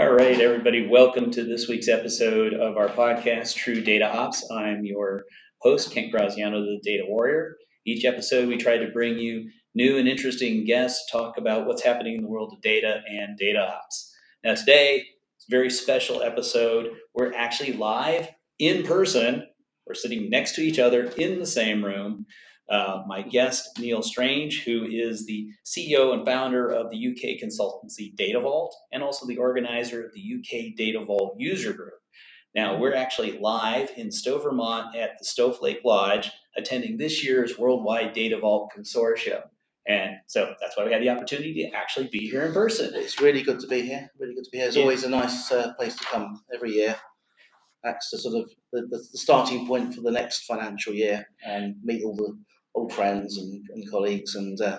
All right, everybody, welcome to this week's episode of our podcast, True Data Ops. I'm your host, Kent Graziano, the Data Warrior. Each episode, we try to bring you new and interesting guests, talk about what's happening in the world of data and data ops. Now, today, it's a very special episode. We're actually live in person. We're sitting next to each other in the same room. Uh, my guest, Neil Strange, who is the CEO and founder of the UK consultancy Data Vault and also the organizer of the UK Data Vault user group. Now, we're actually live in Stowe, Vermont at the Stoweflake Lodge attending this year's Worldwide Data Vault Consortium. And so that's why we had the opportunity to actually be here in person. It's really good to be here. Really good to be here. It's yeah. always a nice uh, place to come every year. Acts as sort of the, the, the, starting point for the next financial year and meet all the old friends and, and colleagues and uh,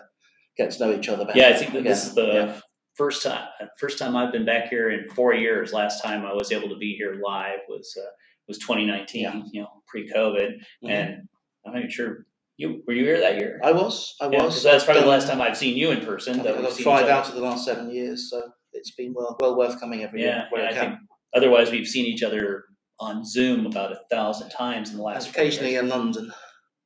get to know each other better. Yeah, I think that this is the yeah. first time first time I've been back here in four years. Last time I was able to be here live was uh, was 2019. Yeah. You know, pre-COVID, mm-hmm. and I'm not even sure. You were you here that year? I was. I yeah, was. That's probably the last time I've seen you in person. I've five out of the last seven years, so it's been well well worth coming every year. Yeah, I think otherwise we've seen each other on Zoom about a thousand times in the last. occasionally in London.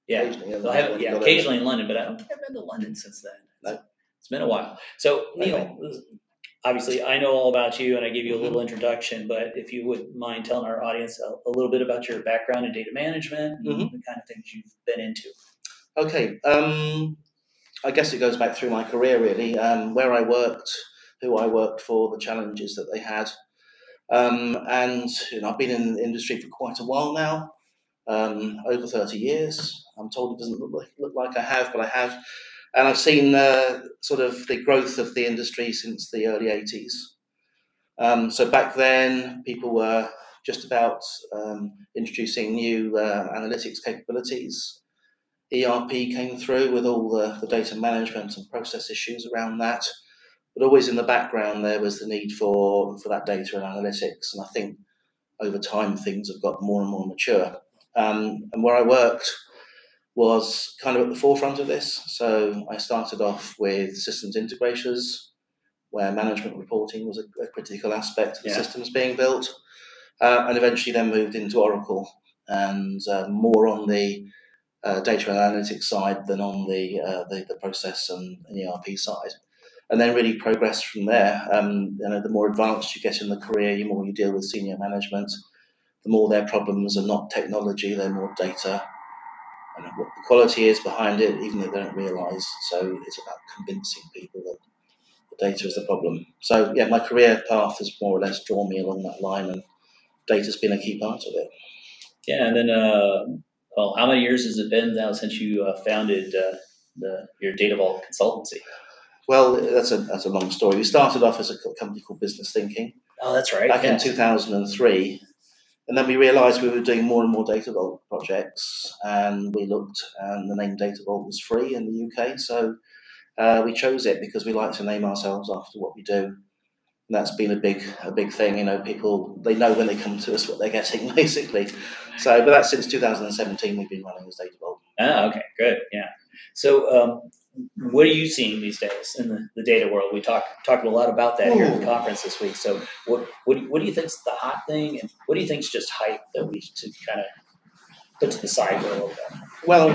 Yeah, occasionally, have, yeah, occasionally in London, but I don't think I've been to London since then. No. It's been a while. So Neil, obviously I know all about you, and I gave you a little mm-hmm. introduction. But if you would mind telling our audience a, a little bit about your background in data management and mm-hmm. the kind of things you've been into. Okay, um, I guess it goes back through my career really, um, where I worked, who I worked for, the challenges that they had. Um, and you know, I've been in the industry for quite a while now, um, over 30 years. I'm told it doesn't look like, look like I have, but I have. And I've seen uh, sort of the growth of the industry since the early 80s. Um, so back then, people were just about um, introducing new uh, analytics capabilities. ERP came through with all the, the data management and process issues around that. But always in the background, there was the need for, for that data and analytics. And I think over time, things have got more and more mature. Um, and where I worked, was kind of at the forefront of this. So I started off with systems integrators, where management reporting was a, a critical aspect of the yeah. systems being built, uh, and eventually then moved into Oracle and uh, more on the uh, data analytics side than on the, uh, the, the process and, and, ERP side. And then really progressed from there. Um, you know, the more advanced you get in the career, the more you deal with senior management, the more their problems are not technology, they're more data and what the quality is behind it, even if they don't realise. So it's about convincing people that the data is the problem. So yeah, my career path has more or less drawn me along that line, and data's been a key part of it. Yeah, and then uh, well, how many years has it been now since you uh, founded uh, the your Data Vault consultancy? Well, that's a that's a long story. We started off as a company called Business Thinking. Oh, that's right. Back in 2003, and then we realised we were doing more and more Data Vault projects, and we looked, and the name Data Vault was free in the UK, so uh, we chose it because we like to name ourselves after what we do. And that's been a big, a big thing. You know, people they know when they come to us what they're getting, basically. So, but that's since 2017 we've been running as Data Vault. Ah, okay, good, yeah. So, um, what are you seeing these days in the, the data world? We talked talked a lot about that Ooh. here at the conference this week. So, what what do you, what do you think is the hot thing, and what do you think is just hype that we should kind of put to the side for a little bit? Well,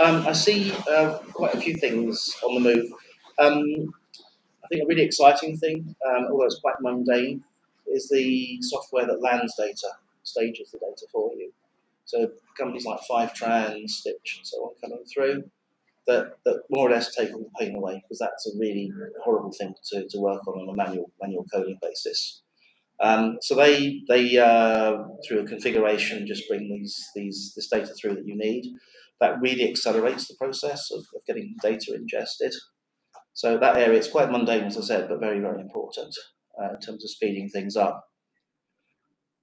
um, I see uh, quite a few things on the move. Um, I think a really exciting thing, um, although it's quite mundane, is the software that lands data, stages the data for you. So companies like Fivetran, Stitch, and so on coming through that, that more or less take all the pain away because that's a really horrible thing to, to work on on a manual manual coding basis. Um, so they they uh, through a configuration just bring these these this data through that you need. That really accelerates the process of, of getting data ingested. So that area is quite mundane, as I said, but very very important uh, in terms of speeding things up.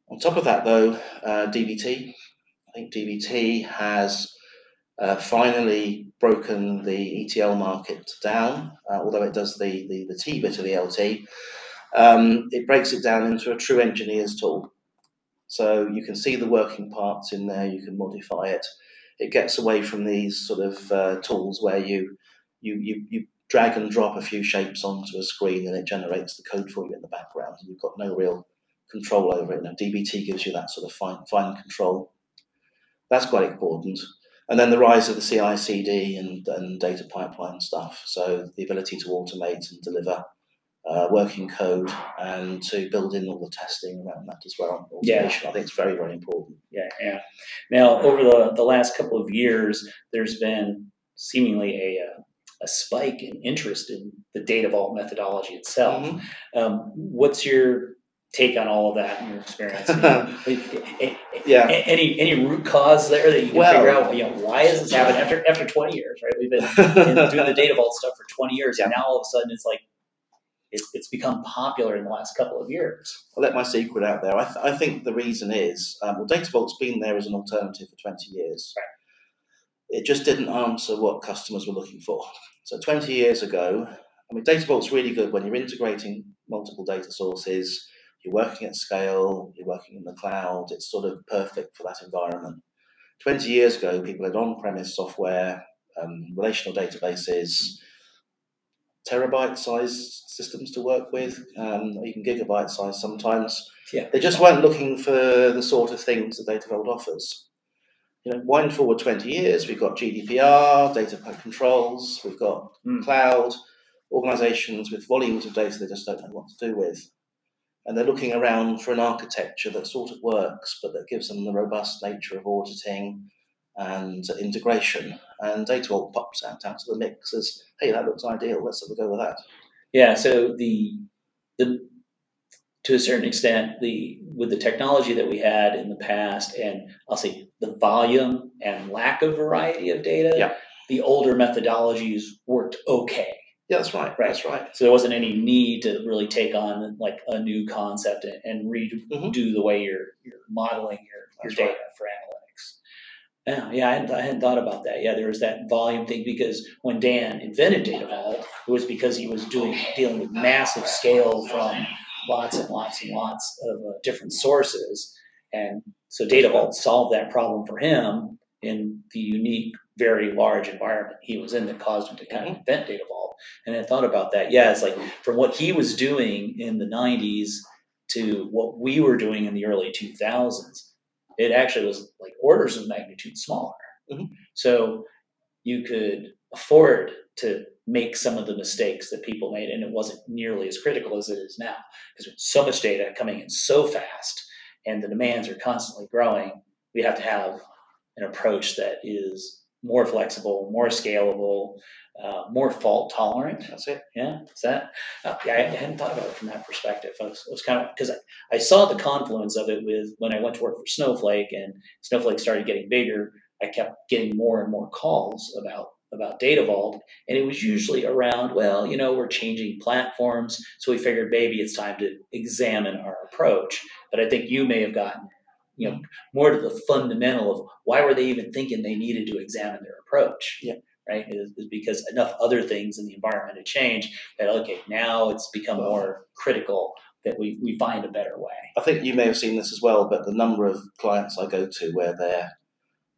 On top of that, though, uh, DBT. I think DBT has uh, finally broken the ETL market down, uh, although it does the, the, the T bit of the LT. Um, it breaks it down into a true engineer's tool. So you can see the working parts in there, you can modify it. It gets away from these sort of uh, tools where you, you, you, you drag and drop a few shapes onto a screen and it generates the code for you in the background. And you've got no real control over it. Now, DBT gives you that sort of fine, fine control. That's quite important. And then the rise of the CI CD and, and data pipeline stuff. So the ability to automate and deliver uh, working code and to build in all the testing around that as well. Yeah. I think it's very, very important. Yeah, yeah. Now, over the, the last couple of years, there's been seemingly a, uh, a spike in interest in the data vault methodology itself. Mm-hmm. Um, what's your take on all of that in your experience? yeah. Any any root cause there that you can well, figure out? You know, why is this happening after after twenty years? Right, we've been doing the data vault stuff for twenty years, yeah. and now all of a sudden it's like it's, it's become popular in the last couple of years. I'll let my secret out there. I, th- I think the reason is um, well, data vault's been there as an alternative for twenty years. Right. It just didn't answer what customers were looking for. So twenty years ago, I mean, data vault's really good when you're integrating multiple data sources you're working at scale, you're working in the cloud, it's sort of perfect for that environment. 20 years ago, people had on premise software, um, relational databases, terabyte sized systems to work with, um, even gigabyte size sometimes. Yeah. They just weren't looking for the sort of things that Data Vault offers. You know, wind forward 20 years, we've got GDPR, data controls, we've got mm. cloud, organizations with volumes of data they just don't know what to do with and they're looking around for an architecture that sort of works, but that gives them the robust nature of auditing and integration. And Data Vault pops out, out of the mix as, hey, that looks ideal. Let's have a go with that. Yeah. So the the to a certain extent, the with the technology that we had in the past, and I'll say the volume and lack of variety of data, yeah. the older methodologies worked okay. Yeah, that's right. right. That's right. So there wasn't any need to really take on like a new concept and, and redo mm-hmm. the way you're you're modeling your, your data right. for analytics. Yeah, yeah, I hadn't, I hadn't thought about that. Yeah, there was that volume thing because when Dan invented Data Vault, it was because he was doing dealing with massive scale from lots and lots and lots of uh, different sources, and so Data Vault solved that problem for him in the unique, very large environment he was in that caused him to kind of mm-hmm. invent Data Vault. And I thought about that. Yeah, it's like from what he was doing in the 90s to what we were doing in the early 2000s, it actually was like orders of magnitude smaller. Mm-hmm. So you could afford to make some of the mistakes that people made, and it wasn't nearly as critical as it is now because with so much data coming in so fast and the demands are constantly growing. We have to have an approach that is more flexible, more scalable, uh, more fault tolerant. That's it. Yeah, is that? Uh, yeah, I hadn't thought about it from that perspective. I was, was kind of because I, I saw the confluence of it with when I went to work for Snowflake and Snowflake started getting bigger. I kept getting more and more calls about about Data Vault, and it was usually around, well, you know, we're changing platforms, so we figured maybe it's time to examine our approach. But I think you may have gotten you know more to the fundamental of why were they even thinking they needed to examine their approach yeah. right? Is, is, because enough other things in the environment have changed that okay now it's become more critical that we, we find a better way. I think you may have seen this as well but the number of clients i go to where their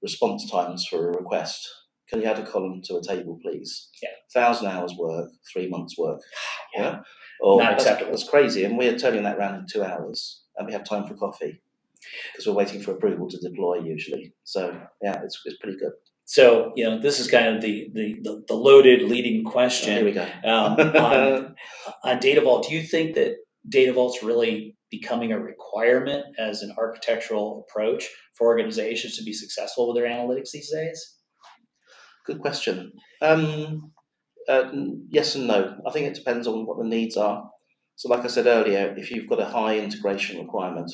response times for a request can you add a column to a table please? Yeah. Thousand hours work three months work. Yeah, yeah? or Not acceptable. That's, that's crazy and we're turning that around in two hours and we have time for coffee because we're waiting for approval to deploy usually. So yeah, it's, it's pretty good. So you know, this is kind of the the, the, loaded leading question. Oh, here we go. um, on, on Data Vault, do you think that Data Vault's really becoming a requirement as an architectural approach for organizations to be successful with their analytics these days? Good question. Um, uh, yes and no. I think it depends on what the needs are. So, like I said earlier, if you've got a high integration requirement,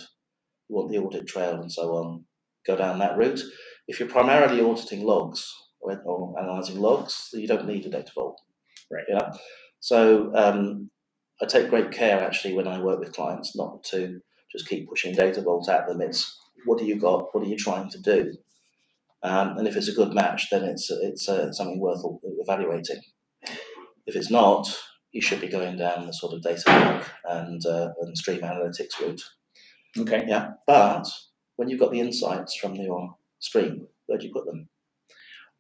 you want the audit trail and so on, go down that route. If you're primarily auditing logs or, or analyzing logs, you don't need a data vault. Right. Yeah. So um, I take great care actually when I work with clients not to just keep pushing data vault at them. It's what do you got? What are you trying to do? Um, and if it's a good match, then it's it's uh, something worth evaluating. If it's not, you should be going down the sort of data and uh, and stream analytics route. Okay. Yeah. But when you've got the insights from your stream, where do you put them?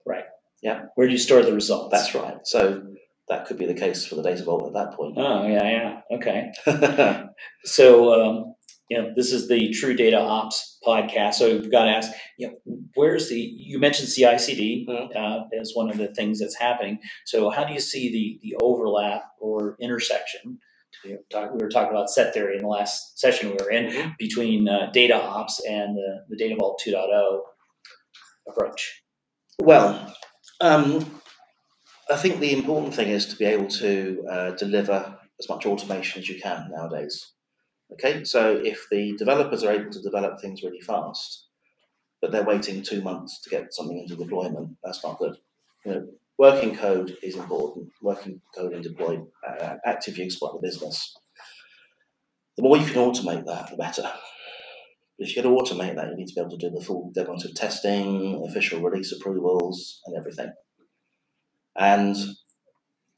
Right. Yeah. Where do you store the results? That's right. So that could be the case for the data vault at that point. Oh yeah, yeah, okay. so um, you know, this is the True Data Ops podcast. So we've got to ask, you know, where's the? You mentioned CI/CD mm-hmm. uh, as one of the things that's happening. So how do you see the the overlap or intersection? You know, talk, we were talking about set theory in the last session we were in mm-hmm. between uh, data ops and the, the Data Vault 2.0 approach. Well, um, I think the important thing is to be able to uh, deliver as much automation as you can nowadays. Okay, so if the developers are able to develop things really fast, but they're waiting two months to get something into deployment, that's not good. You know, working code is important. Working code and deployed uh, active use by the business. The more you can automate that, the better. If you're going to automate that, you need to be able to do the full of testing, official release approvals, and everything. And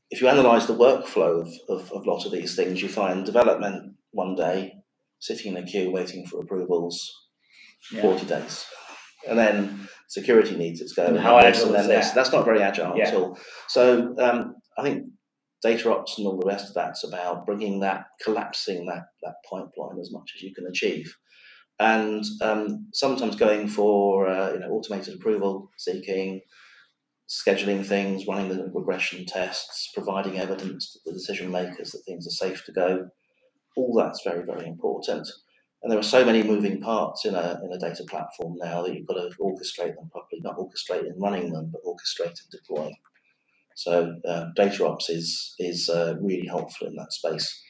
if you analyze the workflow of, of, of a lot of these things, you find development one day, sitting in a queue waiting for approvals, yeah. 40 days. And then security needs its going, how agile is that? That's not very agile yeah. at all. So um, I think data ops and all the rest of that's about bringing that, collapsing that, that pipeline as much as you can achieve. And um, sometimes going for uh, you know automated approval seeking, scheduling things, running the regression tests, providing evidence to the decision makers that things are safe to go. All that's very, very important. And there are so many moving parts in a, in a data platform now that you've got to orchestrate them properly, not orchestrate in running them, but orchestrate and deploy. So uh, data ops is, is uh, really helpful in that space,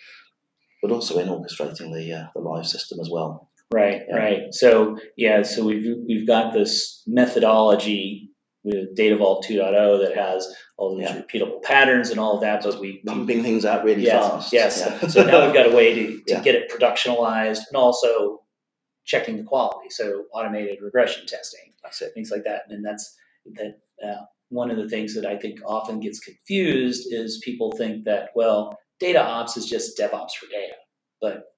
but also in orchestrating the, uh, the live system as well. Right, yeah. right. So yeah, so we've we've got this methodology with Data Vault 2.0 that has all these yeah. repeatable patterns and all of that, but we pumping things out really yes, fast. Yes. Yeah. so now we've got a way to, to yeah. get it productionalized and also checking the quality. So automated regression testing, things like that. And that's that. Uh, one of the things that I think often gets confused is people think that well, data ops is just DevOps for data, but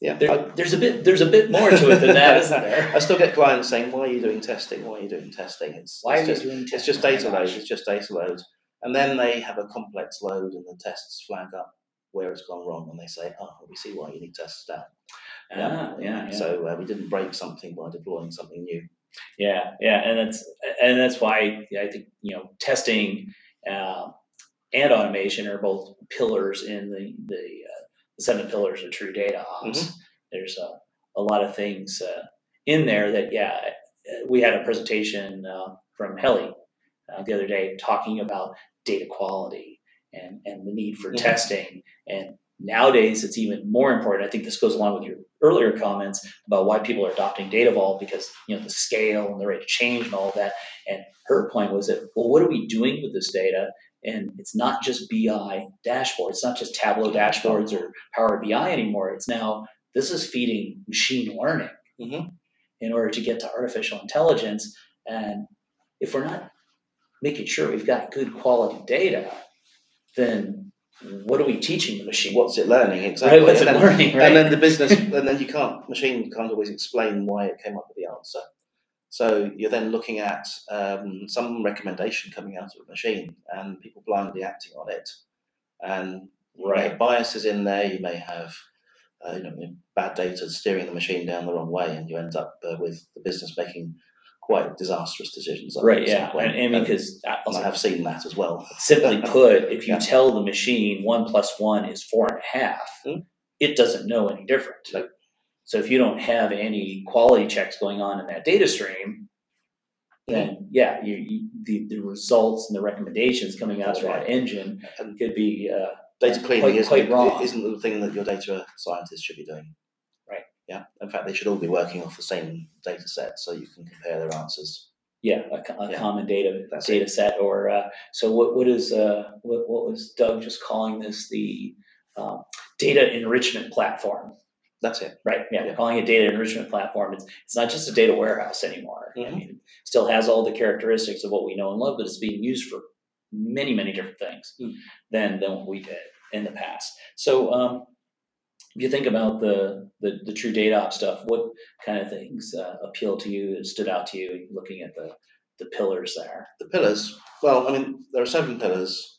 yeah, there, I, there's a bit there's a bit more to it than that, isn't there? I still get clients saying, "Why are you doing testing? Why are you doing testing?" It's why it's just, doing testing? It's just data oh load. It's just data load, and then they have a complex load, and the tests flag up where it's gone wrong, and they say, "Oh, we see why you need tests down." Yeah, yeah. yeah. So uh, we didn't break something by deploying something new. Yeah, yeah, and that's and that's why I think you know testing uh, and automation are both pillars in the the uh, seven pillars of true data ops. Mm-hmm. There's a, a lot of things uh, in there that, yeah, we had a presentation uh, from Heli uh, the other day talking about data quality and, and the need for mm-hmm. testing. And nowadays, it's even more important. I think this goes along with your earlier comments about why people are adopting Data Vault because you know the scale and the rate of change and all of that. And her point was that, well, what are we doing with this data? And it's not just BI dashboards, it's not just Tableau dashboards or Power BI anymore. It's now this is feeding machine learning mm-hmm. in order to get to artificial intelligence. And if we're not making sure we've got good quality data, then what are we teaching the machine? What's it learning exactly? Right, what's and it then, learning? Right? And then the business, and then you can't machine can't always explain why it came up with the answer. So you're then looking at um, some recommendation coming out of a machine and people blindly acting on it. And right. biases in there, you may have uh, you know, bad data steering the machine down the wrong way, and you end up uh, with the business making quite disastrous decisions. I Right, yeah. And, and because and I have seen that as well. Simply put, if you yeah. tell the machine one plus one is four and a half, mm-hmm. it doesn't know any different. So if you don't have any quality checks going on in that data stream, then yeah, you, you, the, the results and the recommendations coming out of that engine could be uh, data cleaning quite, isn't, quite wrong. isn't the thing that your data scientists should be doing. Right. Yeah. In fact, they should all be working off the same data set so you can compare their answers. Yeah, a, a yeah. common data That's data it. set. Or uh, so, what? What is uh, what? What was Doug just calling this? The um, data enrichment platform. That's it. Right. Yeah. yeah. Calling it data enrichment platform. It's, it's not just a data warehouse anymore. Mm-hmm. I mean, it still has all the characteristics of what we know and love, but it's being used for many, many different things mm. than, than what we did in the past. So, um, if you think about the, the, the true data ops stuff, what kind of things uh, appeal to you, stood out to you, looking at the, the pillars there? The pillars. Well, I mean, there are seven pillars.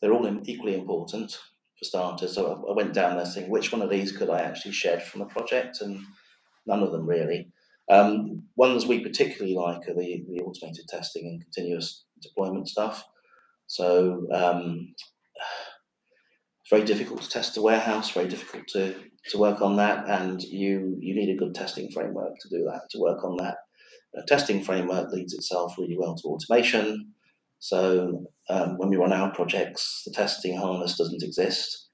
they're all equally important for starters. So I went down there saying which one of these could I actually shed from the project, and none of them really. Um, ones we particularly like are the, the automated testing and continuous deployment stuff. So um, it's very difficult to test a warehouse, very difficult to, to work on that, and you you need a good testing framework to do that, to work on that. A testing framework leads itself really well to automation. So um, when we run our projects, the testing harness doesn't exist.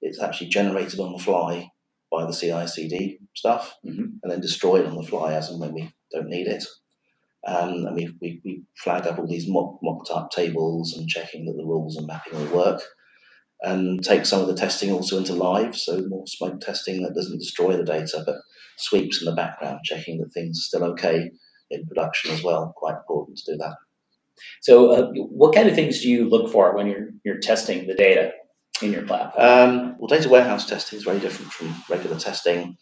It's actually generated on the fly by the CI/CD stuff, mm-hmm. and then destroyed on the fly as and when we don't need it. Um, and we, we, we flag up all these mock, mocked up tables and checking that the rules and mapping will work. And take some of the testing also into live, so more smoke testing that doesn't destroy the data but sweeps in the background, checking that things are still okay in production as well. Quite important to do that. So, uh, what kind of things do you look for when you're you're testing the data in your platform? Um, well, data warehouse testing is very different from regular testing.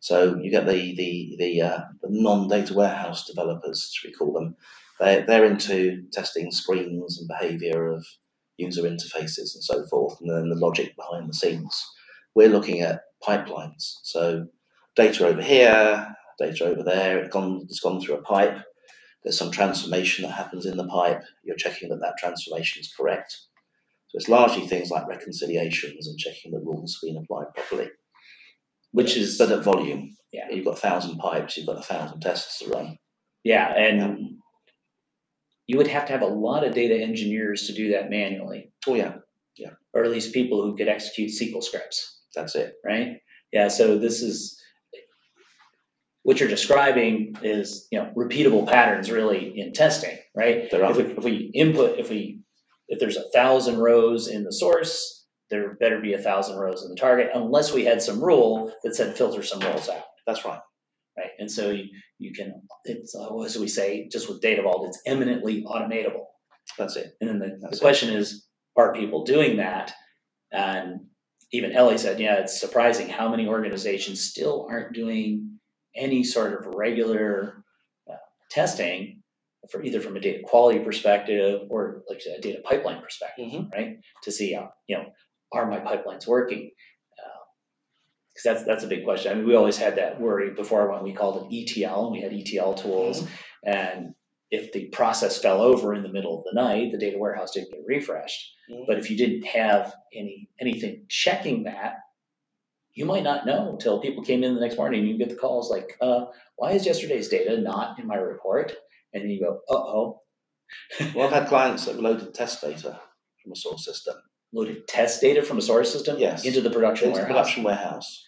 So you get the the the, uh, the non-data warehouse developers, should we call them? They're, they're into testing screens and behaviour of user interfaces and so forth, and then the logic behind the scenes. We're looking at pipelines. So data over here, data over there, it's gone, it's gone through a pipe there's some transformation that happens in the pipe. You're checking that that transformation is correct. So it's largely things like reconciliations and checking that rules have been applied properly. Which is but at volume. Yeah. You've got a thousand pipes, you've got a thousand tests to run. Yeah, and yeah. you would have to have a lot of data engineers to do that manually. Oh yeah. Yeah. Or at least people who could execute SQL scripts. That's it. Right? Yeah, so this is what you're describing is you know repeatable patterns really in testing, right? If we, if we input, if we if there's a thousand rows in the source, there better be a thousand rows in the target, unless we had some rule that said filter some rows out. That's right. Right, and so you, you can it's uh, as we say just with Data Vault, it's eminently automatable. That's it. And then the, the question it. is, are people doing that? And even Ellie said, yeah, it's surprising how many organizations still aren't doing any sort of regular uh, testing for either from a data quality perspective or like a data pipeline perspective, mm-hmm. right? To see, uh, you know, are my pipelines working? Because uh, that's that's a big question. I mean, we always had that worry before when we called it ETL, and we had ETL tools, mm-hmm. and if the process fell over in the middle of the night, the data warehouse didn't get refreshed. Mm-hmm. But if you didn't have any anything checking that, you might not know until people came in the next morning and you get the calls like, uh, why is yesterday's data not in my report? And then you go, uh oh. well, I've had clients that have loaded test data from a source system. Loaded test data from a source system? Yes. Into the production into warehouse? production warehouse.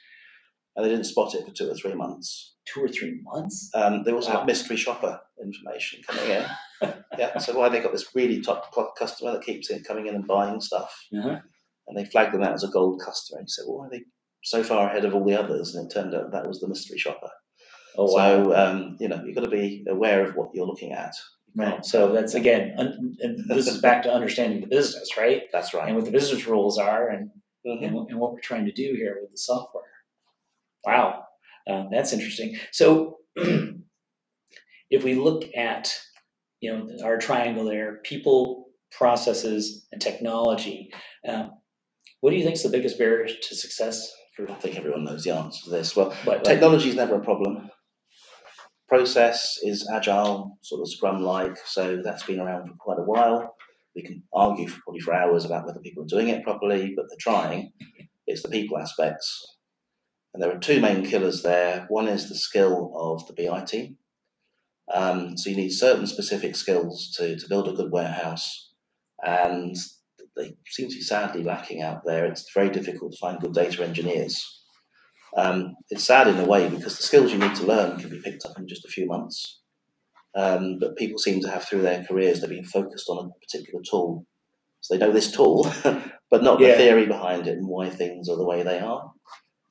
And they didn't spot it for two or three months. Two or three months? Um, they also wow. had mystery shopper information coming in. yeah. So why they got this really top customer that keeps in, coming in and buying stuff. Uh-huh. And they flagged them out as a gold customer. And you said, well, why are they so far ahead of all the others, and it turned out that was the mystery shopper. Oh, wow. So um, you know you've got to be aware of what you're looking at. Right. So that's again, un- and this is back to understanding the business, right? That's right. And what the business rules are, and mm-hmm. and, and, what we're trying to do here with the software. Wow, um, that's interesting. So if we look at you know our triangle there, people, processes, and technology. Um, what do you think is the biggest barrier to success I think everyone knows the answer to this. Well, technology is never a problem. Process is agile, sort of Scrum like, so that's been around for quite a while. We can argue for, probably for hours about whether people are doing it properly, but they're trying. It's the people aspects. And there are two main killers there. One is the skill of the BI team. Um, so you need certain specific skills to, to build a good warehouse. And they seem to be sadly lacking out there. It's very difficult to find good data engineers. Um, it's sad in a way because the skills you need to learn can be picked up in just a few months. Um, but people seem to have through their careers they've been focused on a particular tool. So they know this tool, but not the theory behind it and why things are the way they are.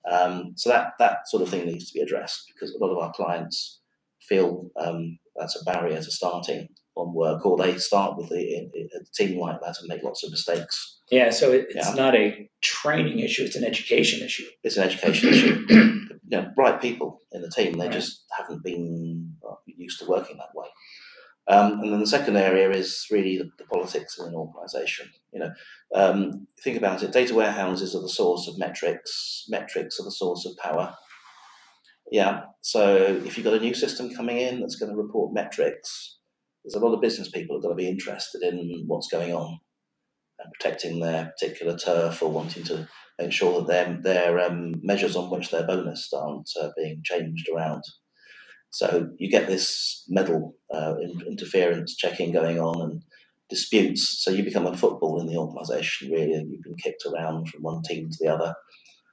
Um, so that that sort of thing needs to be addressed because a lot of our clients feel um, that's a barrier to starting on work, or they start with a, a, team like that and make lots of mistakes. Yeah, so it, it's yeah. not a training issue; it's an education issue. It's an education issue. You know, bright people in the team, they right. just haven't been used to working that way. Um, and then the second area is really the, the politics in an organisation. You know, um, think about it. Data warehouses are the source of metrics. Metrics are the source of power. Yeah. So if you've got a new system coming in that's going to report metrics, there's a lot of business people are going to be interested in what's going on and protecting their particular turf or wanting to make sure that their their um, measures on which their bonus aren't uh, being changed around. So you get this medal uh, interference checking going on and disputes. So you become a football in the organisation, really, and you've been kicked around from one team to the other.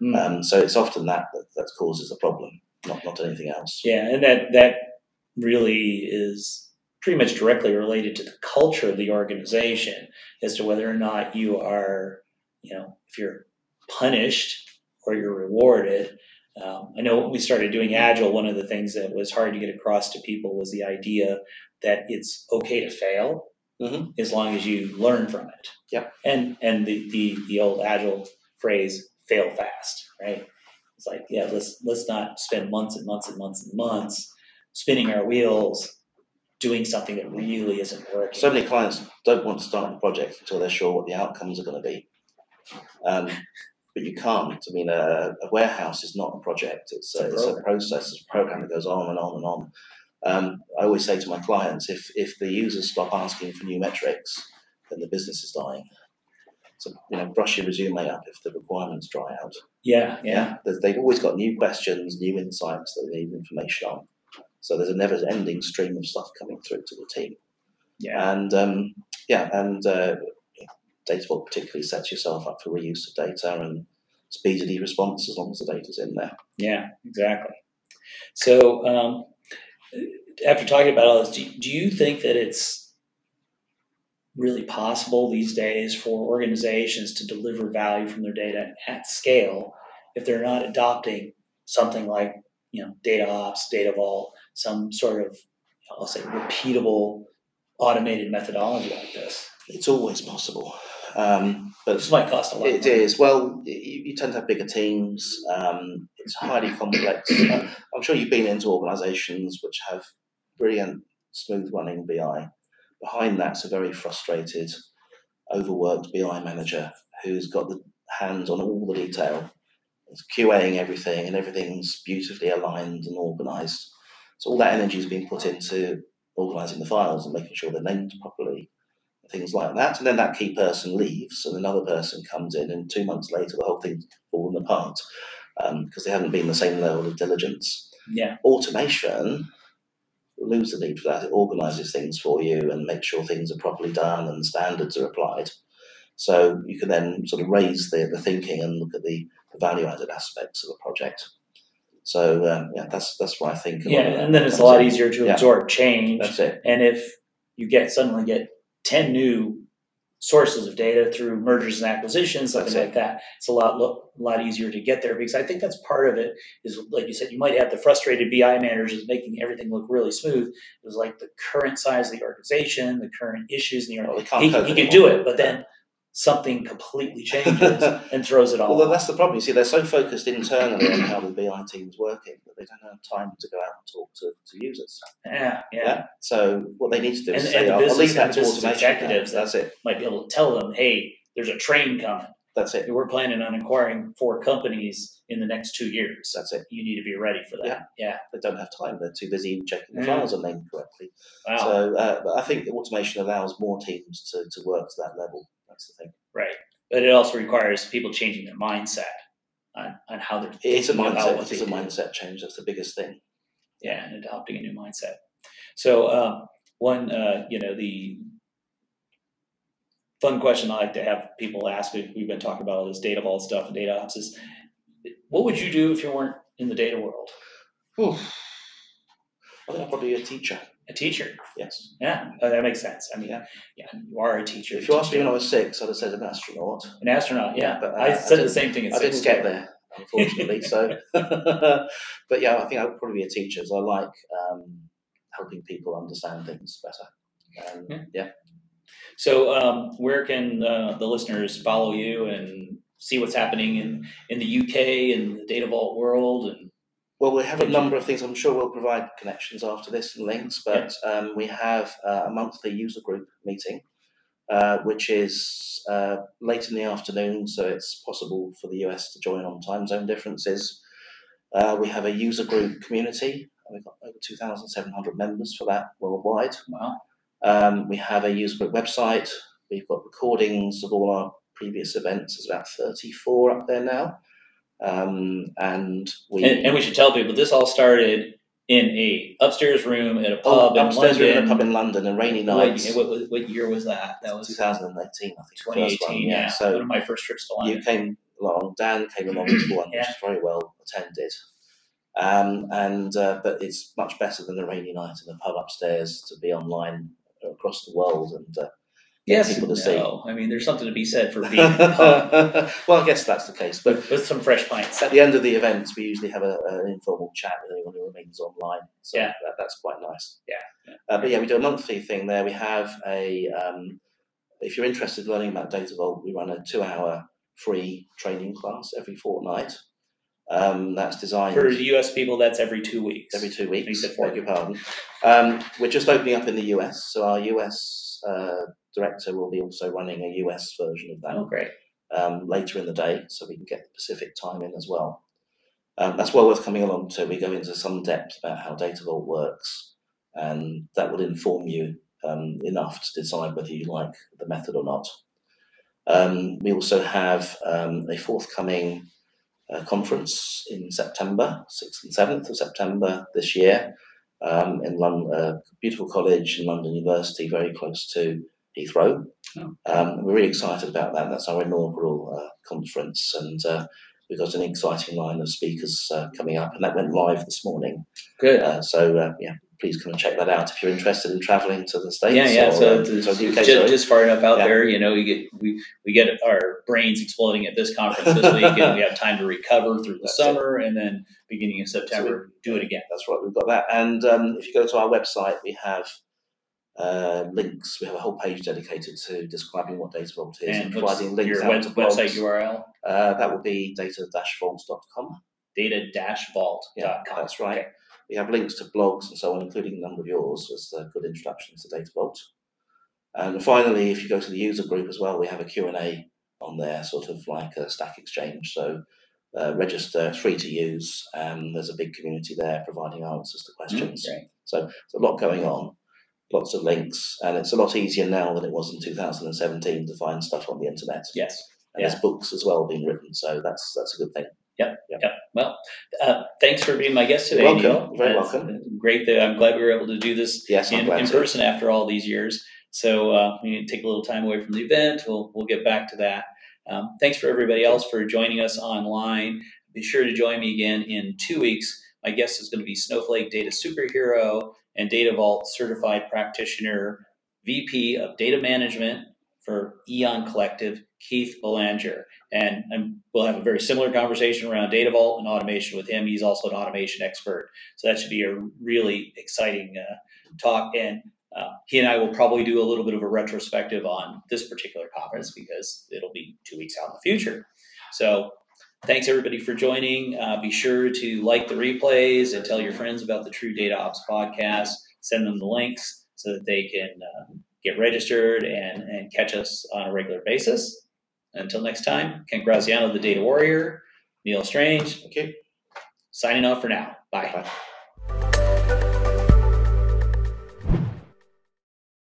Mm. Um, so it's often that, that that causes a problem, not not anything else. Yeah, and that that really is pretty much directly related to the culture of the organization as to whether or not you are, you know, if you're punished or you're rewarded. Um, I know when we started doing Agile, one of the things that was hard to get across to people was the idea that it's okay to fail mm-hmm. as long as you learn from it. Yeah. And and the, the the old Agile phrase, fail fast, right? It's like, yeah, let's let's not spend months and months and months and months spinning our wheels doing something that really isn't working. So many clients don't want to start a project until they're sure what the outcomes are going to be. Um, but you can't. I mean, a, a, warehouse is not a project. It's a, it's a, process, it's a program that goes on and on and on. Um, I always say to my clients, if if the users stop asking for new metrics, then the business is dying. So you know, brush your resume up if the requirements dry out. Yeah, yeah. yeah? They've always got new questions, new insights that they need information on. So there's a never-ending stream of stuff coming through to the team. Yeah. And um, yeah, and uh, Data Vault particularly sets yourself up for reuse of data and speedy response as long as the data's in there. Yeah, exactly. So um, after talking about all this, do, do you think that it's really possible these days for organizations to deliver value from their data at scale if they're not adopting something like you know data ops, data vault, some sort of I'll say repeatable automated methodology like this? It's always possible. Um, but this might cost a lot. It is. Well, you, you, tend to have bigger teams. Um, it's highly complex. Uh, I'm sure you've been into organisations which have brilliant, smooth running BI. Behind that's a very frustrated, overworked BI manager who's got the hands on all the detail. It's QAing everything, and everything's beautifully aligned and organised. So all that energy is being put into organising the files and making sure they're named properly things like that. And then that key person leaves, and another person comes in, and two months later, the whole thing's fallen apart because um, they haven't been the same level of diligence. Yeah. Automation lose the need for that. It organizes things for you and makes sure things are properly done and standards are applied. So you can then sort of raise the, the thinking and look at the, the value added aspects of a project. So um, yeah, that's that's what I think. Yeah, and then it's a lot in. easier to yeah. absorb change. That's it. And if you get suddenly get 10 new sources of data through mergers and acquisitions, something like that. It's a lot lot easier to get there because I think that's part of it. Is like you said, you might have the frustrated BI managers making everything look really smooth. It was like the current size of the organization, the current issues in the organization. Well, he, he can do it, but then something completely changes and throws it all. Well, that's the problem. You see, they're so focused internally on how the BI team is working that they don't have time to go out and talk to, to users. Yeah, yeah, yeah. So what they need to do and, is say, I'll, I'll leave that to automation. Executives that's it. Might be able to tell them, hey, there's a train coming. That's it. We're planning on acquiring four companies in the next two years. That's it. You need to be ready for that. Yeah. yeah. They don't have time. They're too busy checking the files are named correctly. Wow. So uh, I think automation allows more teams to, to work to that level. That's the thing. Right. But it also requires people changing their mindset on, on how they're it's a mindset it's a mindset change that's the biggest thing. Yeah and adopting a new mindset. So um, one uh, you know the fun question i like to have people ask we've been talking about all this data vault stuff and data ops is what would you do if you weren't in the data world? Ooh. i think i'd probably be a teacher a teacher. Yes. Yeah, oh, that makes sense. I mean, yeah. yeah, you are a teacher. If you asked me when I was six, I'd have said an astronaut. An astronaut, yeah. But uh, I said I the same thing. I did didn't get there, unfortunately. so, but yeah, I think I would probably be a teacher. So I like um, helping people understand things better. Um, yeah. yeah. So, um, where can uh, the listeners follow you and see what's happening in, in the UK and the Data Vault world and Well, we have a number of things. I'm sure we'll provide connections after this and links, but um, we have uh, a monthly user group meeting, uh, which is uh, late in the afternoon, so it's possible for the US to join on time zone differences. Uh, we have a user group community. And we've got over 2,700 members for that worldwide. Wow. Um, we have a user group website. We've got recordings of all our previous events. There's about 34 up there now. Um, and we And, and we should tell people this all started in a upstairs room at a Oh, pub in upstairs London. in a pub in London, a rainy night. what, what, what year was that? That was 2018, I think. the first one, 2018. Yeah, So one of my first trips to London. you came along, Dan came along to one, which Yeah. is very well attended. Um, and uh, but it's much better than a rainy night in a pub upstairs to be online across the world and uh, Yes, people no. to see. I mean, there's something to be said for being in well, I guess that's the case. But with, some fresh pints. at the end of the events, we usually have a, an informal chat with anyone who remains online. So Yeah. that, that's quite nice. Yeah, yeah. Uh, but yeah, we do a monthly thing there. We have a, um, if you're interested in learning about Data Vault, we run a two hour free training class every fortnight. Um, that's designed For US people, that's every two weeks. every two weeks. beg your pardon. Um, we're just opening up in the US, so our US uh, director will be also running a US version of that Oh, great. um, later in the day, so we can get the Pacific time in as well. Um, that's well worth coming along to. We go into some depth about how Data Vault works, and that will inform you um, enough to decide whether you like the method or not. Um, we also have um, a forthcoming uh, conference in September, 6th and 7th of September this year, um, in London, uh, beautiful college in London University, very close to Heathrow. Oh. Um, we're really excited about that. That's our inaugural uh, conference, and uh, we've got an exciting line of speakers uh, coming up, and that went live this morning. Good. Uh, so uh, yeah, please come and check that out if you're interested in travelling to the states. yeah, yeah. or, So, uh, sorry, it's UK, just, just far enough out Yeah. there, you know, we get we, we get our brains exploding at this conference this week, and we have time to recover through the That's it. summer, and then beginning of September, do it again. That's right, we've got that. And um, if you go to our website, we have uh, links. We have a whole page dedicated to describing what Data Vault is and, And providing links your out web, to website. URL? Uh, that will be data-vault.com. Data-vault.com. Yeah, that's right. Okay. We have links to blogs and so on, including a number of yours as a good introduction to Data Vault. And finally, if you go to the user group as well, we have a Q&A on there, sort of like a Stack Exchange. So uh, register, it's free to use, and there's a big community there providing answers to questions. Mm. So there's a lot going on, lots of links, and it's a lot easier now than it was in 2017 to find stuff on the internet. Yes. And there's books as well being written, so that's that's a good thing. Yeah. Yeah. Well, uh, thanks for being my guest today. Welcome. Neil. Very It's welcome. Great that I'm glad we were able to do this Yes, in, in to. person after all these years. So uh, we need to take a little time away from the event. We'll we'll get back to that. Um, thanks for everybody else for joining us online. Be sure to join me again in two weeks. My guest is going to be Snowflake Data Superhero and Data Vault Certified Practitioner, VP of Data Management for Eon Collective, Keith Belanger. And, and we'll have a very similar conversation around Data Vault and automation with him. He's also an automation expert. So that should be a really exciting uh, talk. And uh, he and I will probably do a little bit of a retrospective on this particular conference because it'll be two weeks out in the future. So thanks everybody for joining. Uh, be sure to like the replays and tell your friends about the True Data Ops podcast. Send them the links so that they can uh, get registered and, and catch us on a regular basis. Until next time, Kent Graziano, the Data Warrior, Neil Strange, Okay. signing off for now. Bye. Bye.